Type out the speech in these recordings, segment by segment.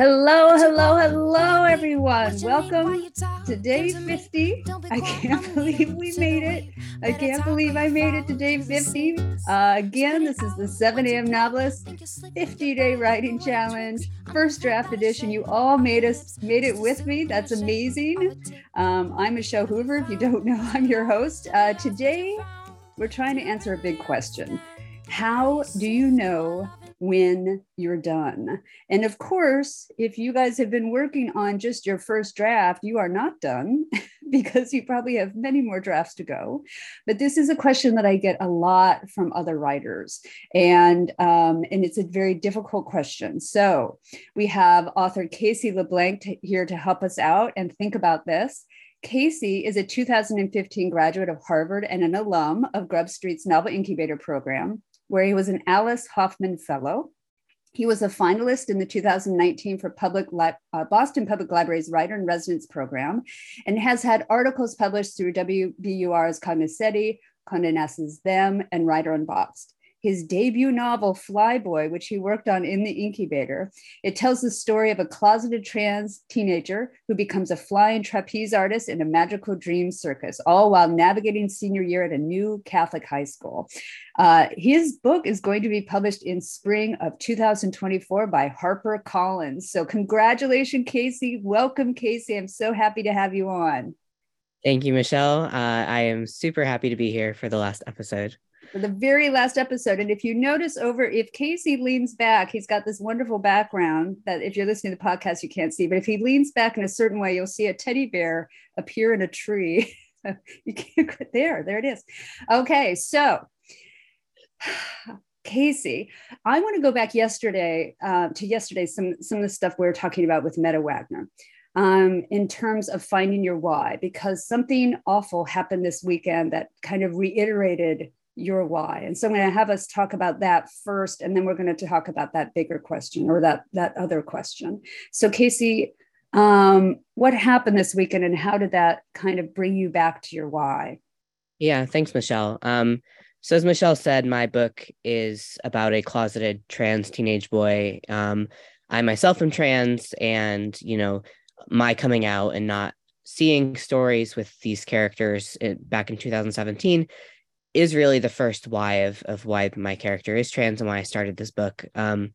Hello, hello, hello, everyone. Welcome to day 50. I can't believe we made it. I can't believe I made it to day 50. Uh, again, this is the 7 a.m. Novelist 50 day writing challenge, first draft edition. You all made us made it with me. That's amazing. Um, I'm Michelle Hoover. If you don't know, I'm your host. Uh, today, we're trying to answer a big question. How do you know when you're done. And of course, if you guys have been working on just your first draft, you are not done because you probably have many more drafts to go. But this is a question that I get a lot from other writers, and um, and it's a very difficult question. So we have author Kasey LeBlanc t- here to help us out and think about this. Kasey is a 2015 graduate of Harvard and an alum of GrubStreet's Novel Incubator program where he was an Alice Hoffman Fellow. He was a finalist in the 2019 for Public Li- uh, Boston Public Library's Writer in Residence program and has had articles published through WBUR's Cognoscenti, Condé Nast's Them, and Writer Unboxed his debut novel, Flyboy, which he worked on in the incubator. It tells the story of a closeted trans teenager who becomes a flying trapeze artist in a magical dream circus, all while navigating senior year at a new Catholic high school. Uh, his book is going to be published in spring of 2024 by HarperCollins. So, congratulations, Kasey. Welcome, Kasey. I'm so happy to have you on. Thank you, Michelle. Uh, I am super happy to be here for the last episode the very last episode. And if you notice over, if Kasey leans back, he's got this wonderful background that if you're listening to the podcast, you can't see. But if he leans back in a certain way, you'll see a teddy bear appear in a tree. you can't quit there, there it is. Okay, so Kasey, I want to go back yesterday uh, to yesterday, some, some of the stuff we were talking about with Meta Wagner um, in terms of finding your why, because something awful happened this weekend that kind of reiterated your why. And so I'm going to have us talk about that first, and then we're going to talk about that bigger question or that that other question. So Kasey, um, what happened this weekend, and how did that kind of bring you back to your why? Yeah, thanks, Michelle. Um, so as Michelle said, my book is about a closeted trans teenage boy. Um, I myself am trans, and you know, my coming out and not seeing stories with these characters back in 2017 is really the first why of of why my character is trans and why I started this book. Um,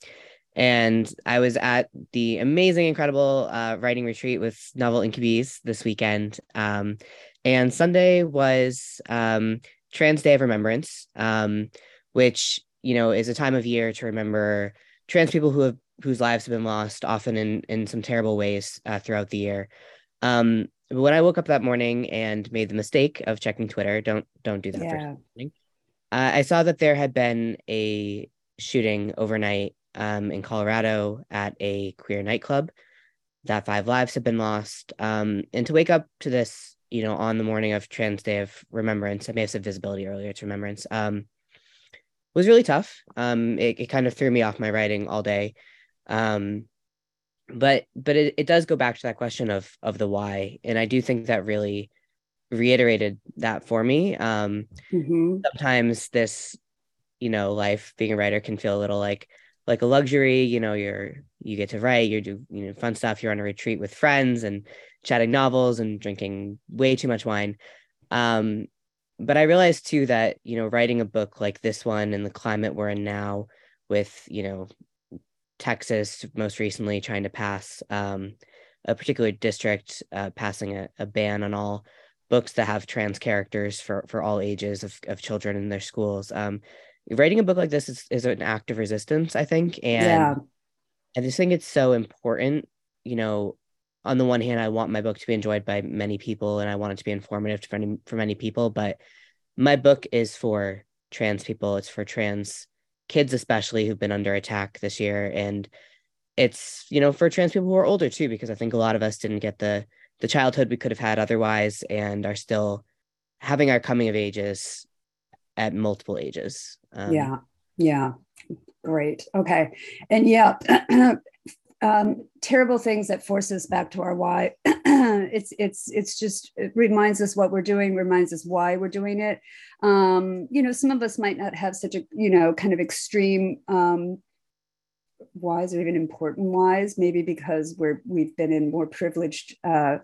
and I was at the amazing, incredible uh, writing retreat with Novel Incubes this weekend. Um, and Sunday was um, Trans Day of Remembrance, um, which you know is a time of year to remember trans people who have whose lives have been lost, often in in some terrible ways uh, throughout the year. Um, when I woke up that morning and made the mistake of checking Twitter, don't don't do that yeah. first morning. Uh, I saw that there had been a shooting overnight um, in Colorado at a queer nightclub. That five lives had been lost. Um, and to wake up to this, you know, on the morning of Trans Day of Remembrance, I may have said visibility earlier. It's remembrance. Um, was really tough. Um, it, it kind of threw me off my writing all day. Um, but but it, it does go back to that question of of the why and i do think that really reiterated that for me um mm-hmm. sometimes this you know life being a writer can feel a little like like a luxury you know you're you get to write you do you know fun stuff you're on a retreat with friends and chatting novels and drinking way too much wine um but i realized too that you know writing a book like this one in the climate we're in now with you know Texas most recently trying to pass um, a particular district uh, passing a, a, ban on all books that have trans characters for for all ages of, of children in their schools. Um, writing a book like this is, is an act of resistance, I think, and yeah. I just think it's so important. You know, on the one hand, I want my book to be enjoyed by many people, and I want it to be informative for many for many people. But my book is for trans people. It's for trans kids especially who've been under attack this year. And it's you know for trans people who are older too because i think a lot of us didn't get the the childhood we could have had otherwise and are still having our coming of ages at multiple ages. Um, yeah. Yeah. Great. Okay. And yeah um, terrible things that force us back to our why. it's it's it's just it reminds us what we're doing, reminds us why we're doing it. Um, you know, some of us might not have such a you know kind of extreme um, or even important wise, maybe because we're we've been in more privileged uh,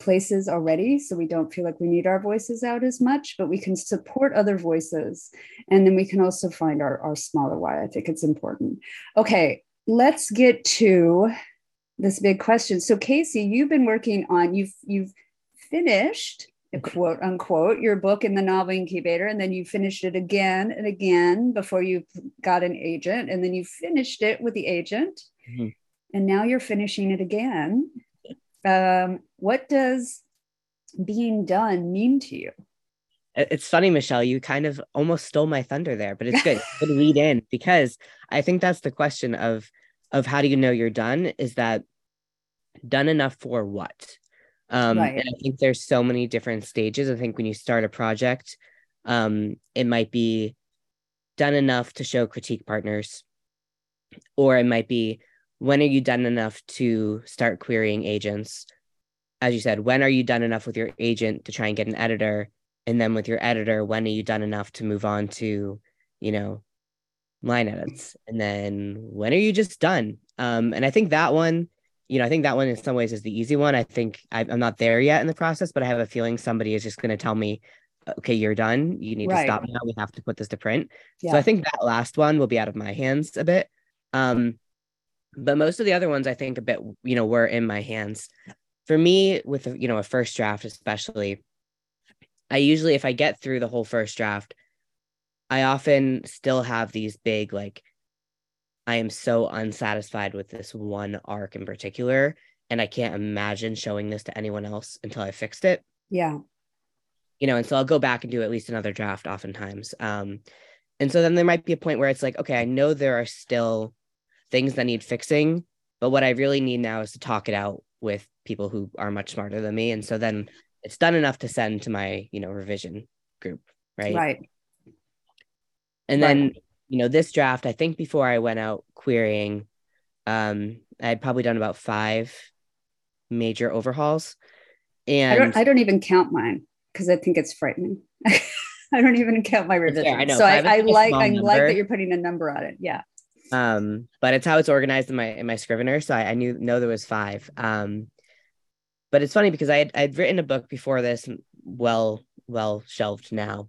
places already, so we don't feel like we need our voices out as much, but we can support other voices, and then we can also find our our smaller why. I think it's important. Okay, let's get to this big question. So, Casey, you've been working on you've you've finished quote unquote your book in the novel incubator and then you finished it again and again before you got an agent and then you finished it with the agent mm-hmm. and now you're finishing it again um, what does being done mean to you it's funny michelle you kind of almost stole my thunder there but it's good to read in because i think that's the question of of how do you know you're done is that done enough for what um, right. And I think there's so many different stages. I think when you start a project, um, it might be done enough to show critique partners, or it might be when are you done enough to start querying agents? As you said, when are you done enough with your agent to try and get an editor? And then with your editor, when are you done enough to move on to, you know, line edits? And then when are you just done? Um, and I think that one you know, I think that one in some ways is the easy one. I think I'm not there yet in the process, but I have a feeling somebody is just going to tell me, okay, you're done. You need right. to stop now. We have to put this to print. Yeah. So I think that last one will be out of my hands a bit. Um, but most of the other ones, I think a bit, you know, were in my hands. For me, with you know a first draft, especially, I usually if I get through the whole first draft, I often still have these big like I am so unsatisfied with this one arc in particular. And I can't imagine showing this to anyone else until I fixed it. Yeah. You know, and so I'll go back and do at least another draft oftentimes. Um, and so then there might be a point where it's like, okay, I know there are still things that need fixing, but what I really need now is to talk it out with people who are much smarter than me. And so then it's done enough to send to my, you know, revision group. Right. Right. And then you know, this draft, I think before I went out querying, um, I had probably done about five major overhauls. And I don't, I don't even count mine because I think it's frightening. I don't even count my revisions. I know. So I, I like I number. like that you're putting a number on it. Yeah. Um, but it's how it's organized in my in my Scrivener. So I, I knew know there was five. Um, but it's funny because I had I'd written a book before this, well well shelved now,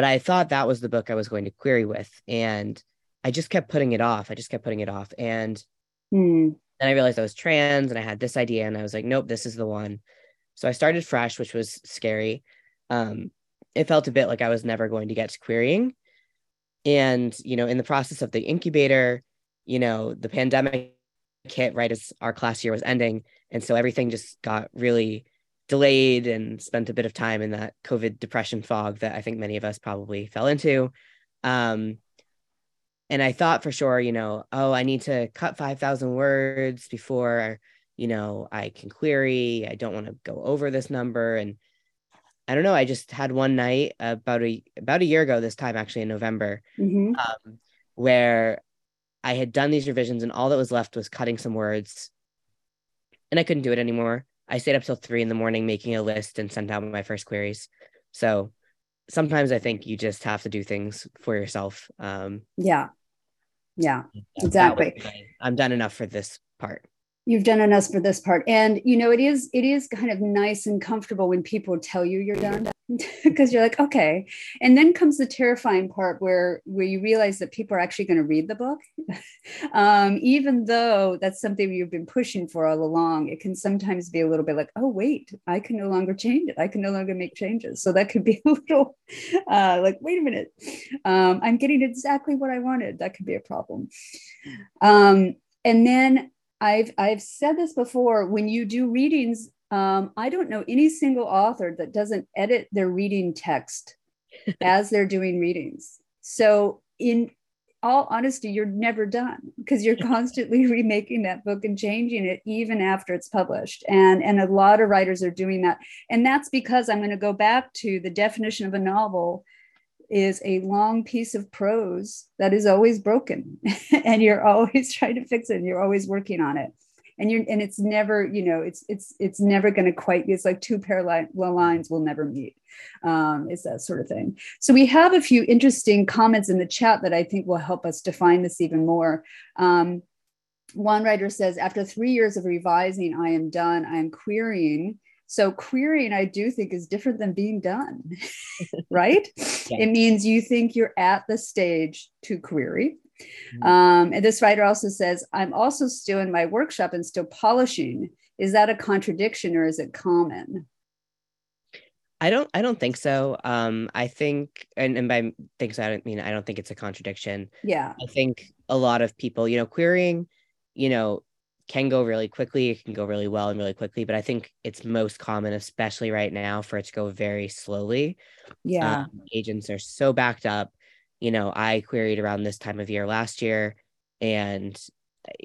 but I thought that was the book I was going to query with. And I just kept putting it off. I just kept putting it off. And mm. then I realized I was trans and I had this idea and I was like, nope, this is the one. So I started fresh, which was scary. Um, it felt a bit like I was never going to get to querying. And, you know, in the process of the incubator, you know, the pandemic hit right as our class year was ending. And so everything just got really delayed and spent a bit of time in that COVID depression fog that I think many of us probably fell into. Um, and I thought for sure, you know, oh, I need to cut 5,000 words before, you know, I can query. I don't want to go over this number. And I don't know. I just had one night about a about a year ago, this time actually in November, mm-hmm. um, where I had done these revisions, and all that was left was cutting some words, and I couldn't do it anymore. I stayed up till three in the morning making a list and sent out my first queries. So sometimes I think you just have to do things for yourself. Um, yeah. Yeah, exactly. I'm done enough for this part you've done enough for this part and you know it is it is kind of nice and comfortable when people tell you you're done because you're like okay. And then comes the terrifying part where where you realize that people are actually going to read the book. Um, even though that's something you've been pushing for all along it can sometimes be a little bit like oh wait i can no longer change it. I can no longer make changes. So that could be a little uh, like wait a minute. Um, i'm getting exactly what i wanted. That could be a problem. Um, and then I've I've said this before. When you do readings, um, I don't know any single author that doesn't edit their reading text as they're doing readings. So, in all honesty, you're never done because you're constantly remaking that book and changing it even after it's published. And and a lot of writers are doing that. And that's because I'm going to go back to the definition of a novel is a long piece of prose that is always broken and you're always trying to fix it and you're always working on it and you're and it's never you know it's it's it's never going to quite it's like two parallel lines will never meet um, it's that sort of thing so we have a few interesting comments in the chat that i think will help us define this even more um, one writer says, after three years of revising, I am done. I am querying. So querying, I do think, is different than being done, right? Yeah. It means you think you're at the stage to query. Mm-hmm. Um, and this writer also says, I'm also still in my workshop and still polishing. Is that a contradiction or is it common? I don't I don't think so. Um I think and, and by things I don't mean I don't think it's a contradiction. Yeah. I think a lot of people, you know, querying, you know, can go really quickly, it can go really well and really quickly, but I think it's most common, especially right now, for it to go very slowly. Yeah. Um, agents are so backed up. You know, I queried around this time of year last year and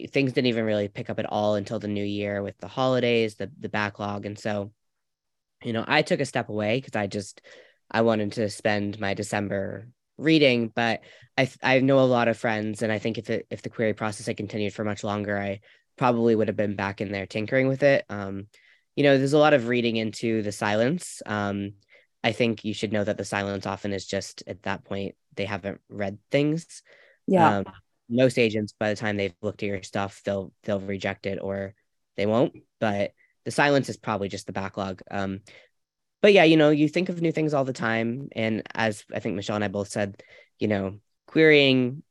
things didn't even really pick up at all until the new year with the holidays, the the backlog. And so you know, I took a step away because I just I wanted to spend my December reading, but I I know a lot of friends, and I think if it, if the query process had continued for much longer, I probably would have been back in there tinkering with it. Um, you know, there's a lot of reading into the silence. Um, I think you should know that the silence often is just at that point they haven't read things. Yeah. Um, most agents, by the time they've looked at your stuff, they'll they'll reject it or they won't. But the silence is probably just the backlog. Um, but yeah, you know, you think of new things all the time. And as I think Michelle and I both said, you know, querying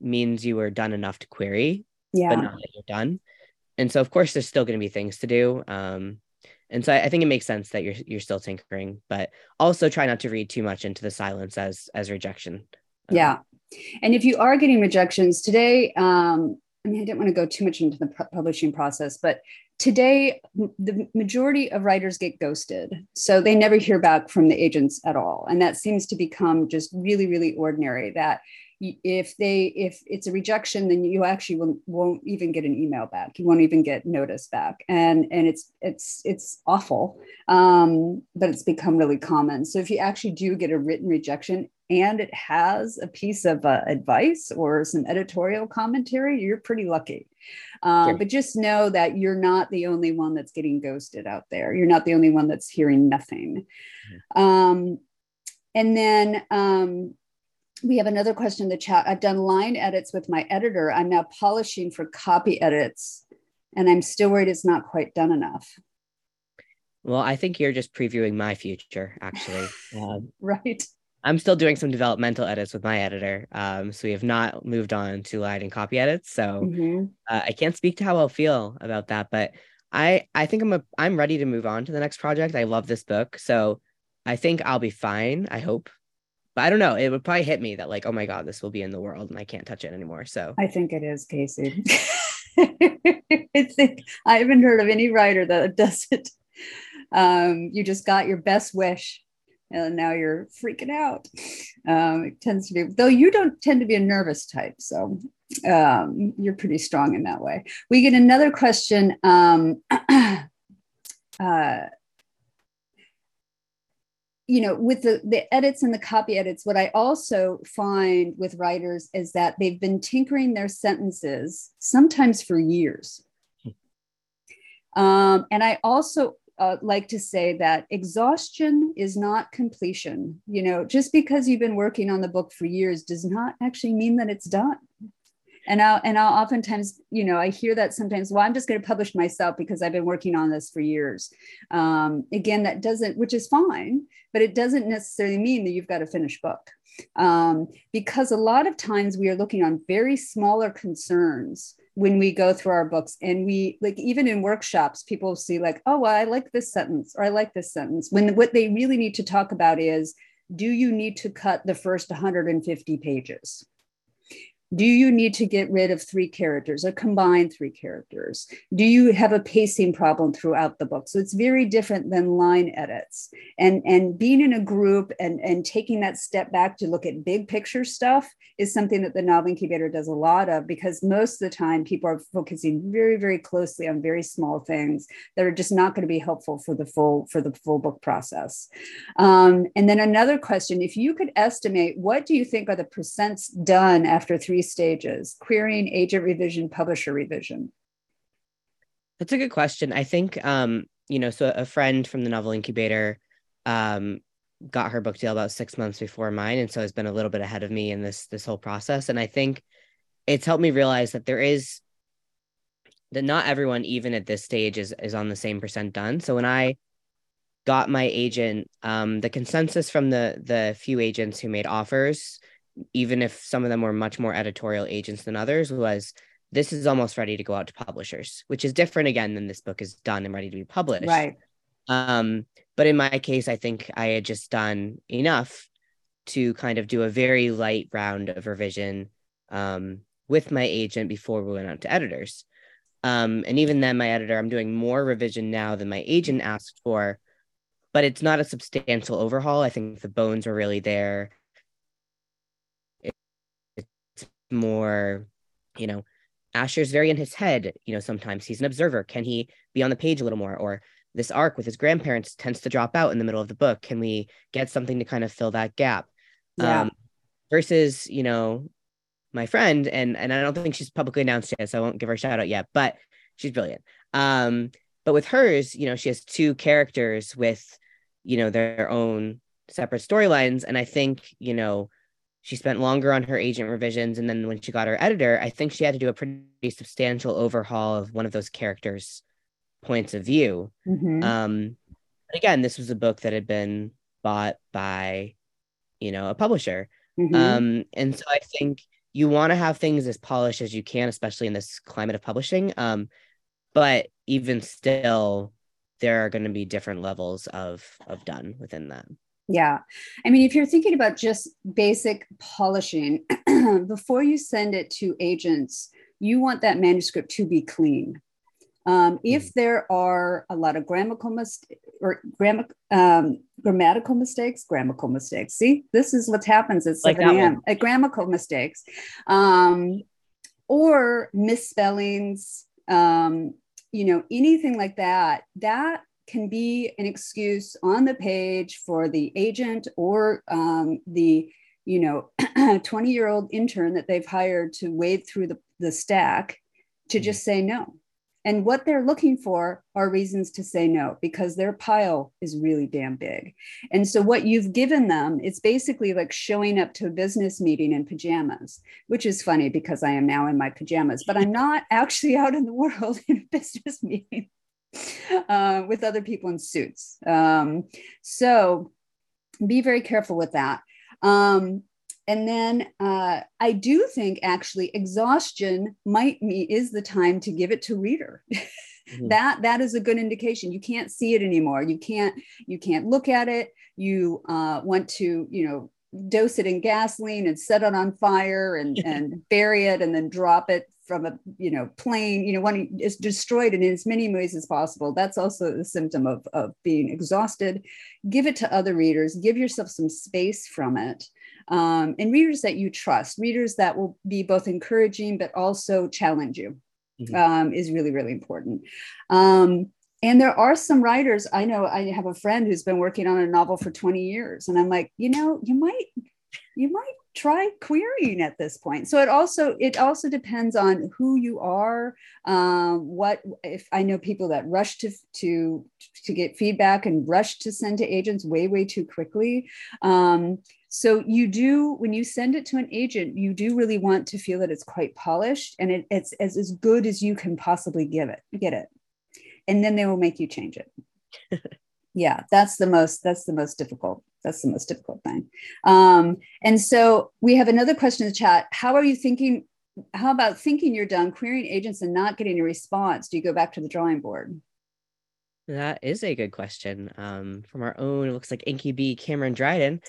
means you are done enough to query, yeah. but not that you're done. And so, of course, there's still going to be things to do. Um, and so I, I, think it makes sense that you're you're still tinkering, but also try not to read too much into the silence as as rejection. Um, yeah, and if you are getting rejections today, um, I mean, I didn't want to go too much into the publishing process, but today the majority of writers get ghosted. So they never hear back from the agents at all. And that seems to become just really really ordinary that if they if it's a rejection then you actually won't, won't even get an email back. You won't even get notice back. And and it's it's it's awful. Um, but it's become really common. So if you actually do get a written rejection and it has a piece of uh, advice or some editorial commentary you're pretty lucky. Um, sure. but just know that you're not the only one that's getting ghosted out there. You're not the only one that's hearing nothing. Mm-hmm. um, and then um, we have another question in the chat. I've done line edits with my editor. I'm now polishing for copy edits, and I'm still worried it's not quite done enough. Well, I think you're just previewing my future, actually. Um, right. I'm still doing some developmental edits with my editor. Um, so we have not moved on to line and copy edits. So mm-hmm. uh, I can't speak to how I'll feel about that, but I I think I'm a I'm ready to move on to the next project. I love this book, so I think I'll be fine. I hope but I don't know. It would probably hit me that like, oh my god, this will be in the world and I can't touch it anymore. So I think it is, Kasey. I I haven't heard of any writer that does it. Um, you just got your best wish, and now you're freaking out. Um, it tends to be, though you don't tend to be a nervous type, so um, you're pretty strong in that way. We get another question. Um, uh, you know with the the edits and the copy edits what i also find with writers is that they've been tinkering their sentences sometimes for years. Um, and i also uh, like to say that exhaustion is not completion. You know just because you've been working on the book for years does not actually mean that it's done and I'll and I'll oftentimes, you know, I hear that sometimes. Well, I'm just going to publish myself because I've been working on this for years. Um, again, that doesn't, which is fine, but it doesn't necessarily mean that you've got a finished book, um, because a lot of times we are looking on very smaller concerns when we go through our books and we like even in workshops people see like oh well, i like this sentence or i like this sentence when what they really need to talk about is do you need to cut the first 150 pages do you need to get rid of three characters or combine three characters? Do you have a pacing problem throughout the book? So it's very different than line edits. And, and being in a group and, and taking that step back to look at big picture stuff is something that the novel incubator does a lot of because most of the time people are focusing very, very closely on very small things that are just not going to be helpful for the full for the full book process. Um, and then another question: If you could estimate, what do you think are the percents done after three three stages querying, agent revision, publisher revision? That's a good question. I think, um, you know, so a friend from the novel incubator um, got her book deal about six months before mine. And so has been a little bit ahead of me in this, this whole process. And I think it's helped me realize that there is that not everyone, even at this stage, is is on the same percent done. So when I got my agent, um, the consensus from the the few agents who made offers, even if some of them were much more editorial agents than others, was this is almost ready to go out to publishers, which is different again than this book is done and ready to be published. Right. Um, but in my case, I think I had just done enough to kind of do a very light round of revision um, with my agent before we went out to editors. Um, and even then, my editor, I'm doing more revision now than my agent asked for, but it's not a substantial overhaul. I think the bones are really there. it's more, you know, Asher's very in his head. You know, sometimes he's an observer. Can he be on the page a little more? Or this arc with his grandparents tends to drop out in the middle of the book. Can we get something to kind of fill that gap? Yeah. Um, versus, you know, my friend, and and I don't think she's publicly announced yet, so I won't give her a shout out yet, but she's brilliant. Um, but with hers, you know, she has two characters with, you know, their own separate storylines. And I think, you know, she spent longer on her agent revisions and then when she got her editor i think she had to do a pretty substantial overhaul of one of those characters points of view mm-hmm. um again this was a book that had been bought by you know a publisher mm-hmm. um and so i think you want to have things as polished as you can especially in this climate of publishing um but even still there are going to be different levels of of done within that yeah. I mean, if you're thinking about just basic polishing, before you send it to agents, you want that manuscript to be clean. Um, if mm-hmm. there are a lot of grammatical mistakes or grammar, um, grammatical mistakes, grammatical mistakes. See, this is what happens at 7 a.m. At grammatical mistakes, um, or misspellings, um, you know, anything like that. That can be an excuse on the page for the agent or um, the you know 20 year old intern that they've hired to wade through the, the stack to mm-hmm. just say no and what they're looking for are reasons to say no because their pile is really damn big. And so, what you've given them is basically like showing up to a business meeting in pajamas, which is funny because I am now in my pajamas, but I'm not actually out in the world in a business meeting. Uh, with other people in suits. Um, so be very careful with that. Um, and then uh, I do think actually exhaustion might be is the time to give it to reader. mm-hmm. That that is a good indication. You can't see it anymore. You can't you can't look at it. You uh, want to you know dose it in gasoline and set it on fire and, and bury it and then drop it from a you know plane you know when it's destroyed in as many ways as possible. That's also a symptom of, of being exhausted. Give it to other readers. Give yourself some space from it. Um, and readers that you trust readers that will be both encouraging but also challenge you mm-hmm. um, is really really important. Um, and there are some writers i know i have a friend who's been working on a novel for 20 years and i'm like you know you might you might try querying at this point. So it also it also depends on who you are um, what if i know people that rush to to to get feedback and rush to send to agents way way too quickly. Um, so you do when you send it to an agent you do really want to feel that it's quite polished and it, it's as, as good as you can possibly give it get it. And then they will make you change it. Yeah that's the most that's the most difficult that's the most difficult thing. Um, and so we have another question in the chat. How are you thinking how about thinking you're done querying agents and not getting a response? Do you go back to the drawing board? That is a good question. Um, from our own it looks like inky b cameron dryden.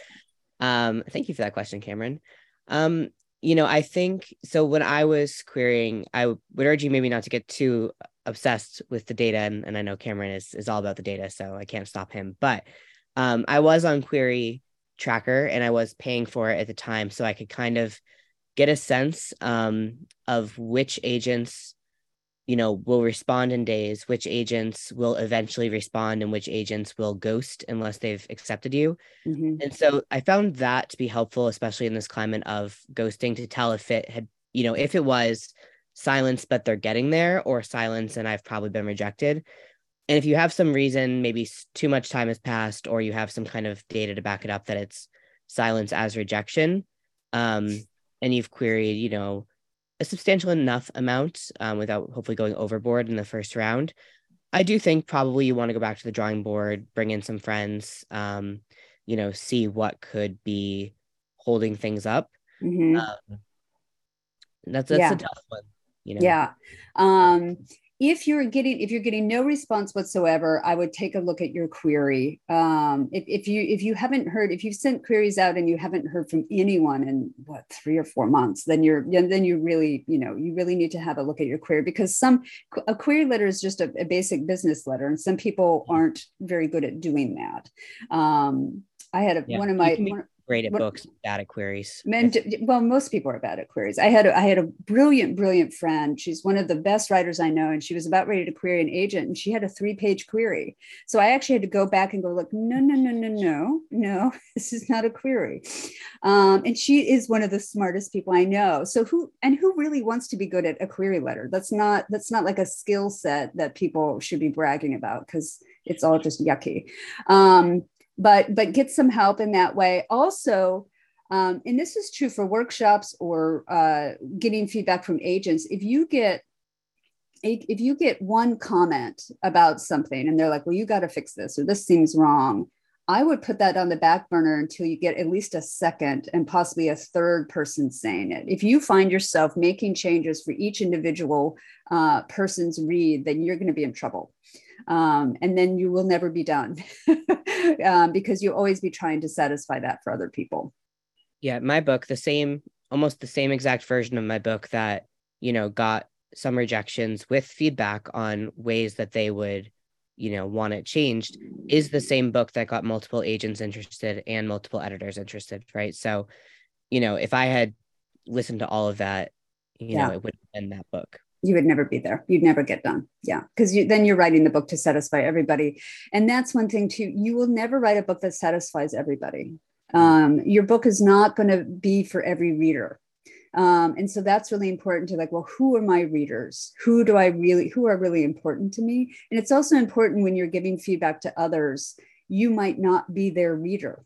Um, thank you for that question cameron. Um, you know i think so when i was querying i would urge you maybe not to get too obsessed with the data and, and i know cameron is, is all about the data so i can't stop him. But um, I was on Query Tracker and I was paying for it at the time, so I could kind of get a sense um, of which agents, you know, will respond in days, which agents will eventually respond, and which agents will ghost unless they've accepted you. Mm-hmm. And so I found that to be helpful, especially in this climate of ghosting, to tell if it had, you know, if it was silence, but they're getting there, or silence and I've probably been rejected. And if you have some reason, maybe too much time has passed, or you have some kind of data to back it up that it's silence as rejection, um, and you've queried, you know, a substantial enough amount um, without hopefully going overboard in the first round. I do think probably you want to go back to the drawing board, bring in some friends, um, you know, see what could be holding things up. Mm-hmm. Um, that's that's yeah. a tough one. You know? Yeah. Um, if you're getting if you're getting no response whatsoever i would take a look at your query um, if, if you if you haven't heard if you've sent queries out and you haven't heard from anyone in what three or four months then you're then you really you know you really need to have a look at your query because some a query letter is just a, a basic business letter and some people aren't very good at doing that um, i had a, yeah. one of my great at what, books, bad at queries. Men, well, most people are bad at queries. I had a, I had a brilliant, brilliant friend. She's one of the best writers I know, and she was about ready to query an agent, and she had a three page query. So I actually had to go back and go look. No, no, no, no, no, no. This is not a query. Um, and she is one of the smartest people I know. So who and who really wants to be good at a query letter? That's not that's not like a skill set that people should be bragging about because it's all just yucky. Um, but but get some help in that way. Also um, and this is true for workshops or uh, getting feedback from agents if you get if you get one comment about something and they're like well you got to fix this or this seems wrong i would put that on the back burner until you get at least a second and possibly a third person saying it. If you find yourself making changes for each individual uh, person's read then you're going to be in trouble um, and then you will never be done um, because you always be trying to satisfy that for other people. Yeah my book the same almost the same exact version of my book that you know got some rejections with feedback on ways that they would you know want it changed is the same book that got multiple agents interested and multiple editors interested right? So you know if i had listened to all of that you yeah. know it would have been that book you would never be there. You'd never get done. Yeah. Because you, then you're writing the book to satisfy everybody. And that's one thing too you will never write a book that satisfies everybody. Um, your book is not going to be for every reader. Um, and so that's really important to like well who are my readers? Who do i really who are really important to me? And it's also important when you're giving feedback to others you might not be their reader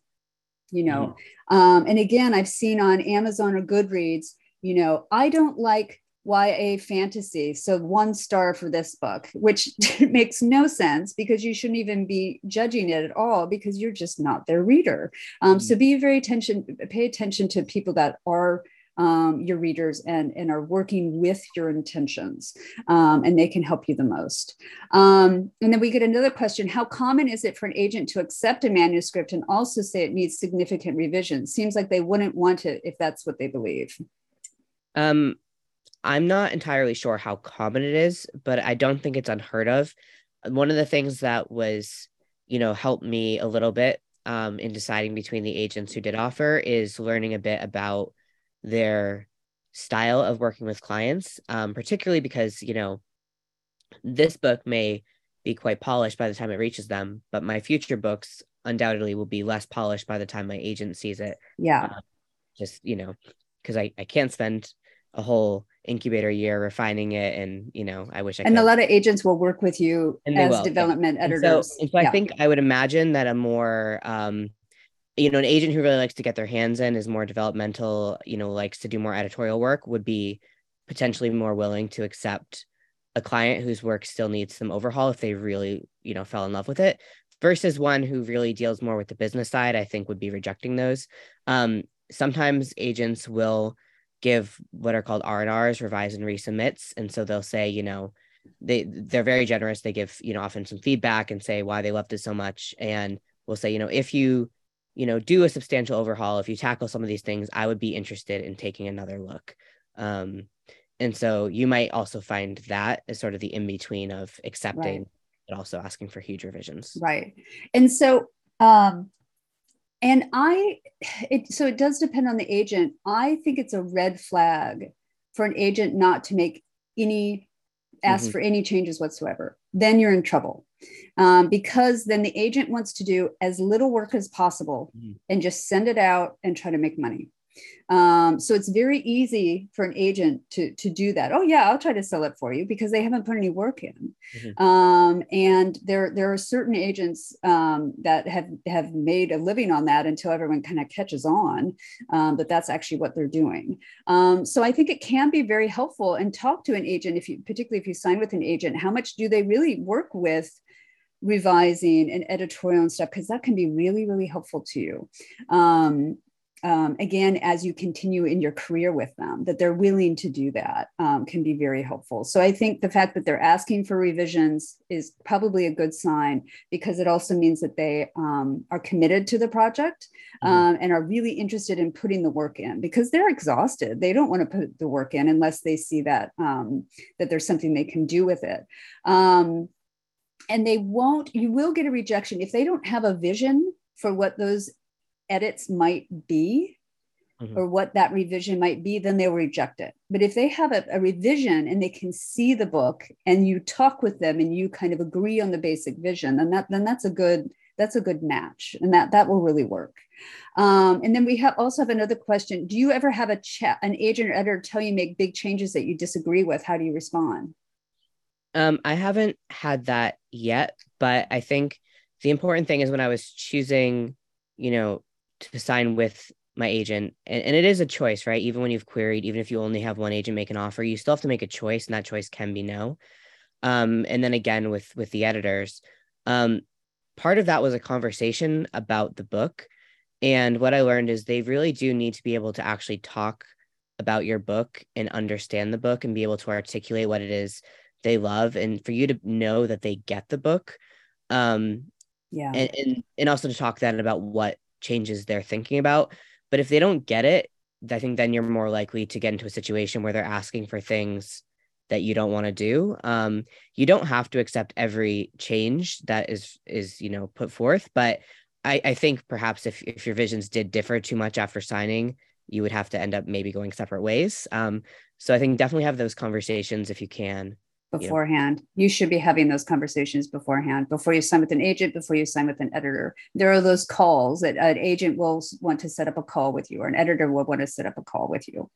you know? Mm-hmm. um, and again i've seen on amazon or goodreads you know i don't like YA fantasy. So one star for this book, which makes no sense because you shouldn't even be judging it at all because you're just not their reader. Um, mm-hmm. So be very attention, pay attention to people that are um, your readers and, and are working with your intentions um, and they can help you the most. Um, and then we get another question, how common is it for an agent to accept a manuscript and also say it needs significant revision? Seems like they wouldn't want it if that's what they believe. Um, I'm not entirely sure how common it is, but I don't think it's unheard of. One of the things that was, you know, helped me a little bit um, in deciding between the agents who did offer is learning a bit about their style of working with clients, um, particularly because, you know, this book may be quite polished by the time it reaches them, but my future books undoubtedly will be less polished by the time my agent sees it. Yeah. Uh, just, you know, because I, I can't spend a whole incubator year refining it and you know i wish i could. and could. a lot of agents will work with you as will. development and, editors and so, and so yeah. i think i would imagine that a more um you know an agent who really likes to get their hands in is more developmental you know likes to do more editorial work would be potentially more willing to accept a client whose work still needs some overhaul if they really you know fell in love with it versus one who really deals more with the business side i think would be rejecting those um sometimes agents will give what are called R&Rs, revise and resubmits. And so they'll say, you know, they they're very generous. They give, you know, often some feedback and say why they loved it so much. And we'll say, you know, if you, you know, do a substantial overhaul, if you tackle some of these things, I would be interested in taking another look. Um, and so you might also find that as sort of the in between of accepting right. but also asking for huge revisions. Right. And so um and i it so it does depend on the agent i think it's a red flag for an agent not to make any ask mm-hmm. for any changes whatsoever then you're in trouble um, because then the agent wants to do as little work as possible mm-hmm. and just send it out and try to make money Um, so it's very easy for an agent to, to do that. Oh yeah, I'll try to sell it for you because they haven't put any work in. Mm-hmm. Um, and there, there are certain agents um, that have, have made a living on that until everyone kind of catches on um, that that's actually what they're doing. Um, so I think it can be very helpful and talk to an agent if you, particularly if you sign with an agent, how much do they really work with revising and editorial and stuff because that can be really really helpful to you um, um, again as you continue in your career with them that they're willing to do that um, can be very helpful. So i think the fact that they're asking for revisions is probably a good sign because it also means that they um, are committed to the project mm-hmm. Um, and are really interested in putting the work in because they're exhausted. They don't want to put the work in unless they see that um, that there's something they can do with it. Um, and they won't you will get a rejection if they don't have a vision for what those edits might be mm-hmm. or what that revision might be then they'll reject it. But if they have a, a, revision and they can see the book and you talk with them and you kind of agree on the basic vision then that then that's a good that's a good match and that that will really work. Um, and then we have also have another question. Do you ever have a chat an agent or editor tell you make big changes that you disagree with? How do you respond? Um, I haven't had that yet, but I think the important thing is when I was choosing, you know, to sign with my agent, and, and it is a choice, right? Even when you've queried, even if you only have one agent make an offer, you still have to make a choice, and that choice can be no. Um, and then again with with the editors, um, part of that was a conversation about the book. And what I learned is they really do need to be able to actually talk about your book and understand the book and be able to articulate what it is they love and for you to know that they get the book um yeah and and, and also to talk then about what changes they're thinking about. But if they don't get it i think then you're more likely to get into a situation where they're asking for things that you don't want to do. Um you don't have to accept every change that is is you know put forth but i i think perhaps if if your visions did differ too much after signing you would have to end up maybe going separate ways. Um so i think definitely have those conversations if you can beforehand. You should be having those conversations beforehand before you sign with an agent, before you sign with an editor. There are those calls that an agent will want to set up a call with you, or an editor will want to set up a call with you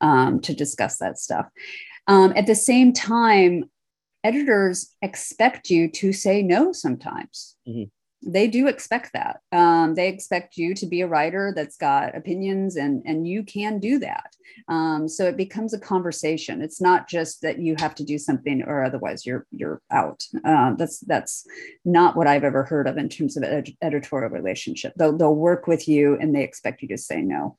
um, to discuss that stuff. Um, at the same time, editors expect you to say no sometimes. Mm-hmm they do expect that. Um, they expect you to be a writer that's got opinions, and and you can do that. Um, so it becomes a conversation. It's not just that you have to do something or otherwise you're you're out. Uh, that's that's not what I've ever heard of in terms of ed- editorial relationship. They'll they'll work with you, and they expect you to say no.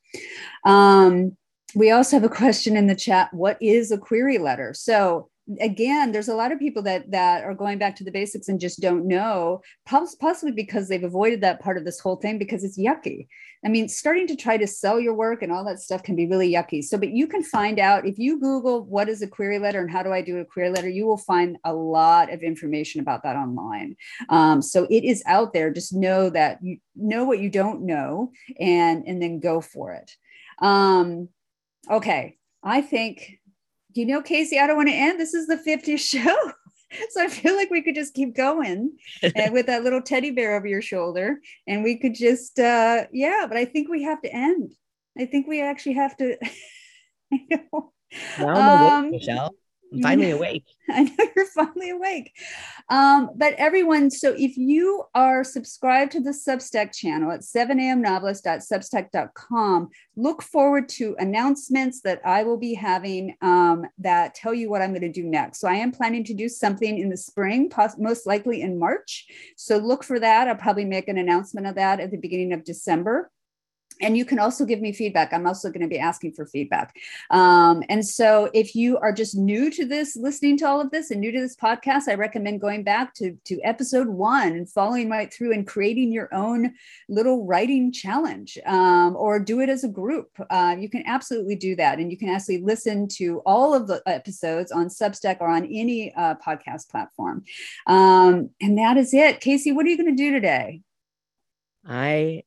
Um, we also have a question in the chat. What is a query letter? So again there's a lot of people that that are going back to the basics and just don't know possibly because they've avoided that part of this whole thing because it's yucky. I mean starting to try to sell your work and all that stuff can be really yucky. So but you can find out if you google what is a query letter and how do i do a query letter you will find a lot of information about that online. Um, so it is out there. Just know that you know what you don't know and and then go for it. Um, okay. I think you know, Kasey, I don't want to end. This is the 50th show. so I feel like we could just keep going and with that little teddy bear over your shoulder. And we could just, uh, yeah, but I think we have to end. I think we actually have to. I know. um, Michelle. I'm finally awake. I know you're finally awake. Um, but everyone, so if you are subscribed to the Substack channel at 7amnovelist.substack.com, look forward to announcements that I will be having um, that tell you what I'm going to do next. So I am planning to do something in the spring, most likely in March. So look for that. I'll probably make an announcement of that at the beginning of December and you can also give me feedback. I'm also going to be asking for feedback. Um, and so if you are just new to this listening to all of this and new to this podcast i recommend going back to, to episode one and following right through and creating your own little writing challenge um, or do it as a group. Uh, you can absolutely do that. And you can actually listen to all of the episodes on substack or on any uh, podcast platform. Um, and that is it. Kasey what are you going to do today? I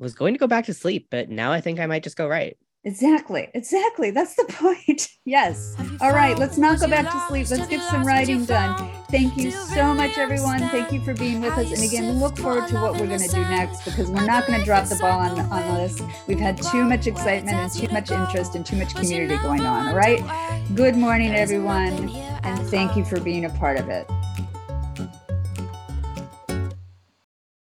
was going to go back to sleep, but now I think I might just go right. Exactly. Exactly. That's the point. yes. All right. Let's not go back to sleep. Let's get some writing done. Thank you so much, everyone. Thank you for being with us. And again, look forward to what we're going to do next because we're not going to drop the ball on, on this. We've had too much excitement and too much interest and too much community going on. All right. Good morning, everyone. And thank you for being a part of it.